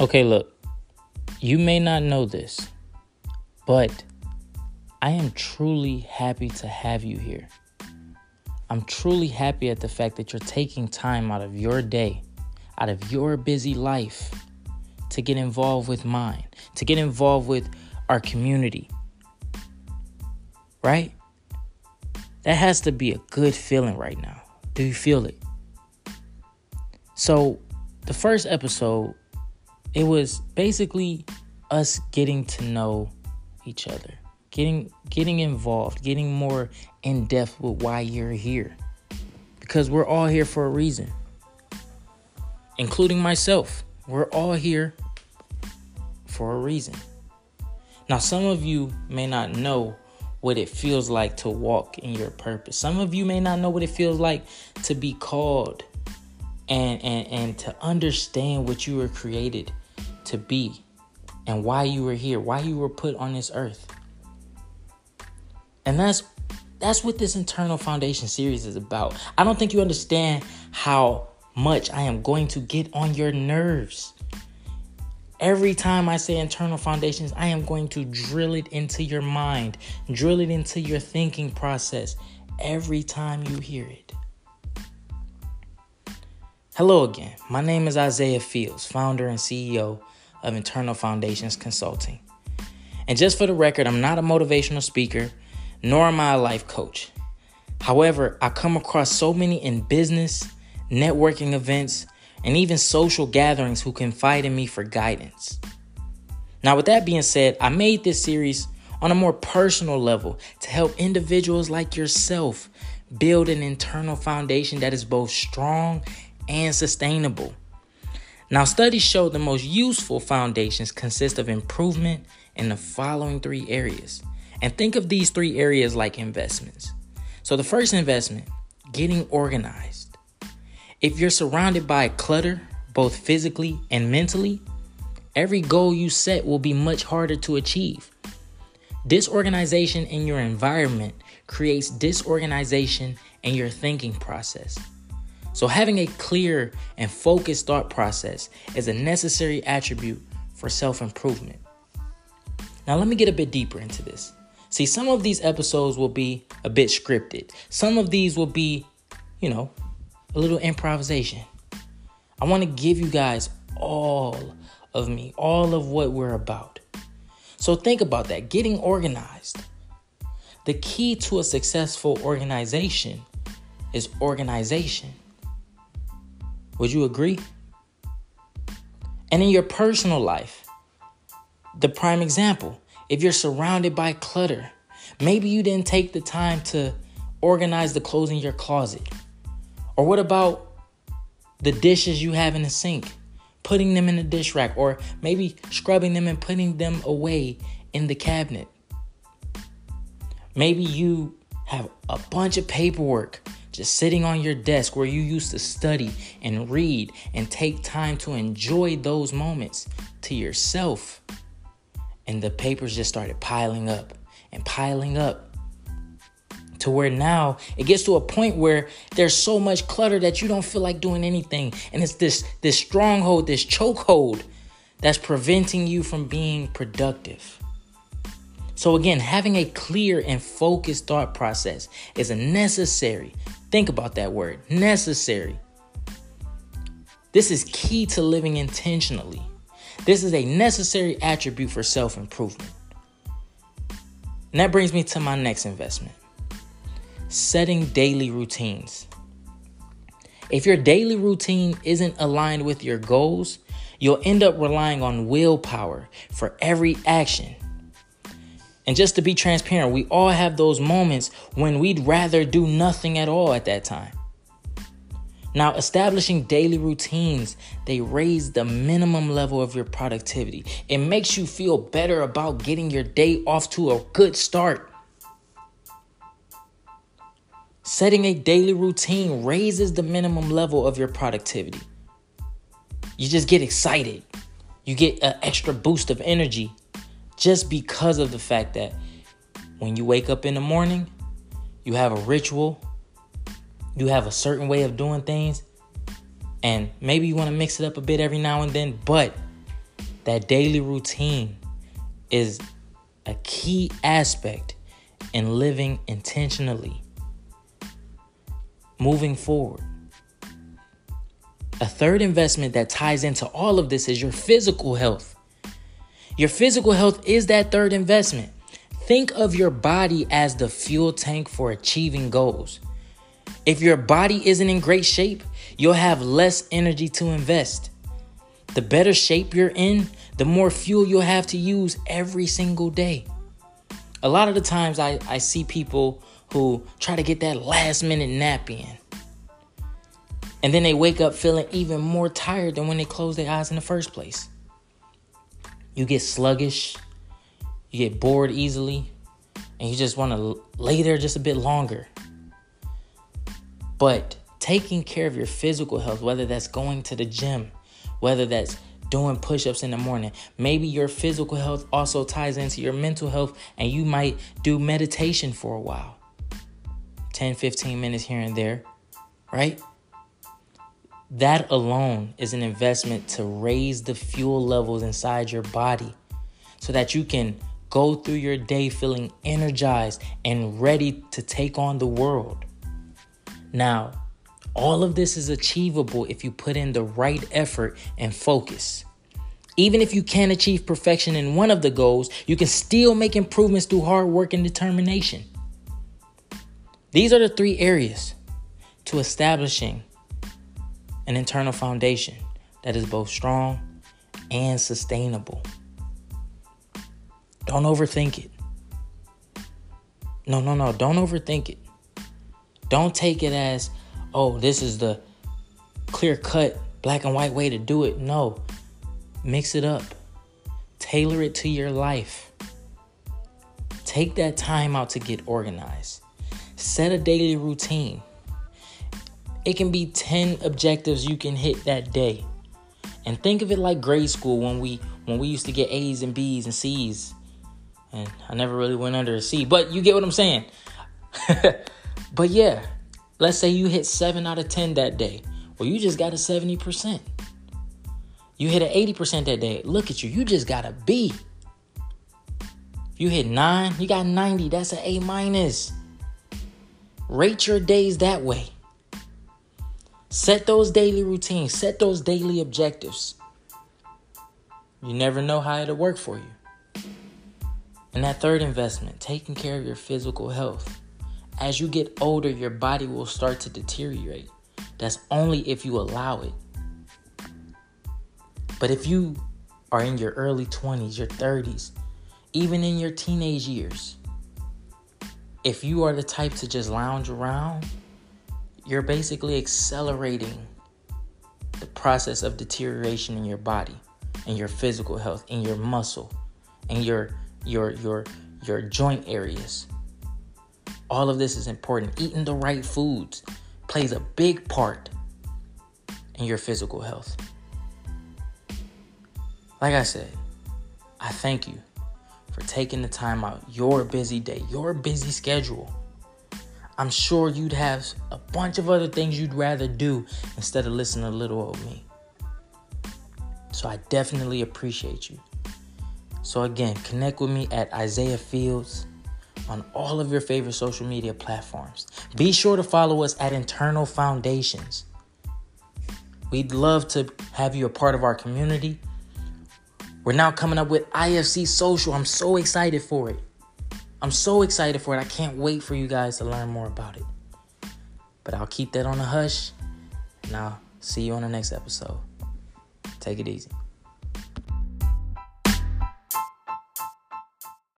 Okay, look, you may not know this, but I am truly happy to have you here. I'm truly happy at the fact that you're taking time out of your day, out of your busy life, to get involved with mine, to get involved with our community. Right? That has to be a good feeling right now. Do you feel it? So, the first episode, it was basically us getting to know each other, getting getting involved, getting more in depth with why you're here. Because we're all here for a reason. Including myself. We're all here for a reason. Now, some of you may not know what it feels like to walk in your purpose. Some of you may not know what it feels like to be called and and and to understand what you were created to be and why you were here, why you were put on this earth. And that's that's what this internal foundation series is about. I don't think you understand how much I am going to get on your nerves. Every time I say internal foundations, I am going to drill it into your mind, drill it into your thinking process every time you hear it. Hello again. My name is Isaiah Fields, founder and CEO of Internal Foundations Consulting. And just for the record, I'm not a motivational speaker, nor am I a life coach. However, I come across so many in business, networking events, and even social gatherings who confide in me for guidance. Now, with that being said, I made this series on a more personal level to help individuals like yourself build an internal foundation that is both strong and sustainable. Now, studies show the most useful foundations consist of improvement in the following three areas. And think of these three areas like investments. So, the first investment, getting organized. If you're surrounded by clutter, both physically and mentally, every goal you set will be much harder to achieve. Disorganization in your environment creates disorganization in your thinking process. So, having a clear and focused thought process is a necessary attribute for self improvement. Now, let me get a bit deeper into this. See, some of these episodes will be a bit scripted, some of these will be, you know, a little improvisation. I want to give you guys all of me, all of what we're about. So think about that getting organized. The key to a successful organization is organization. Would you agree? And in your personal life, the prime example, if you're surrounded by clutter, maybe you didn't take the time to organize the clothes in your closet or what about the dishes you have in the sink? Putting them in the dish rack, or maybe scrubbing them and putting them away in the cabinet. Maybe you have a bunch of paperwork just sitting on your desk where you used to study and read and take time to enjoy those moments to yourself. And the papers just started piling up and piling up to where now it gets to a point where there's so much clutter that you don't feel like doing anything and it's this this stronghold this chokehold that's preventing you from being productive so again having a clear and focused thought process is a necessary think about that word necessary this is key to living intentionally this is a necessary attribute for self-improvement and that brings me to my next investment setting daily routines. If your daily routine isn't aligned with your goals, you'll end up relying on willpower for every action. And just to be transparent, we all have those moments when we'd rather do nothing at all at that time. Now, establishing daily routines, they raise the minimum level of your productivity. It makes you feel better about getting your day off to a good start. Setting a daily routine raises the minimum level of your productivity. You just get excited. You get an extra boost of energy just because of the fact that when you wake up in the morning, you have a ritual, you have a certain way of doing things, and maybe you want to mix it up a bit every now and then, but that daily routine is a key aspect in living intentionally, moving forward. A third investment that ties into all of this is your physical health. Your physical health is that third investment. Think of your body as the fuel tank for achieving goals. If your body isn't in great shape, you'll have less energy to invest. The better shape you're in, the more fuel you'll have to use every single day. A lot of the times I, I see people who try to get that last minute nap in. And then they wake up feeling even more tired than when they closed their eyes in the first place. You get sluggish, you get bored easily, and you just want to lay there just a bit longer. But taking care of your physical health, whether that's going to the gym, whether that's doing push ups in the morning, maybe your physical health also ties into your mental health, and you might do meditation for a while 10, 15 minutes here and there, right? That alone is an investment to raise the fuel levels inside your body so that you can go through your day feeling energized and ready to take on the world. Now, all of this is achievable if you put in the right effort and focus. Even if you can't achieve perfection in one of the goals, you can still make improvements through hard work and determination. These are the three areas to establishing an internal foundation that is both strong and sustainable. Don't overthink it. No, no, no. Don't overthink it. Don't take it as, oh, this is the clear cut, black and white way to do it. No, mix it up, tailor it to your life. Take that time out to get organized. Set a daily routine. It can be 10 objectives you can hit that day. And think of it like grade school when we when we used to get A's and B's and C's. And I never really went under a C, but you get what I'm saying. But yeah, let's say you hit 7 out of 10 that day. Well, you just got a 70%. You hit an 80% that day. Look at you. You just got a B. You hit 9, you got 90. That's an A minus. Rate your days that way. Set those daily routines, set those daily objectives. You never know how it'll work for you. And that third investment, taking care of your physical health. As you get older, your body will start to deteriorate. That's only if you allow it. But if you are in your early 20s, your 30s, even in your teenage years, if you are the type to just lounge around, you're basically accelerating the process of deterioration in your body, in your physical health, in your muscle, in your your your your joint areas. All of this is important. Eating the right foods plays a big part in your physical health. Like I said, I thank you for taking the time out, your busy day, your busy schedule. I'm sure you'd have a bunch of other things you'd rather do instead of listening to little old me. So I definitely appreciate you. So again, connect with me at Isaiah Fields on all of your favorite social media platforms. Be sure to follow us at Internal Foundations. We'd love to have you a part of our community. We're now coming up with IFC Social. I'm so excited for it. I'm so excited for it. I can't wait for you guys to learn more about it. But I'll keep that on the hush, and I'll see you on the next episode. Take it easy.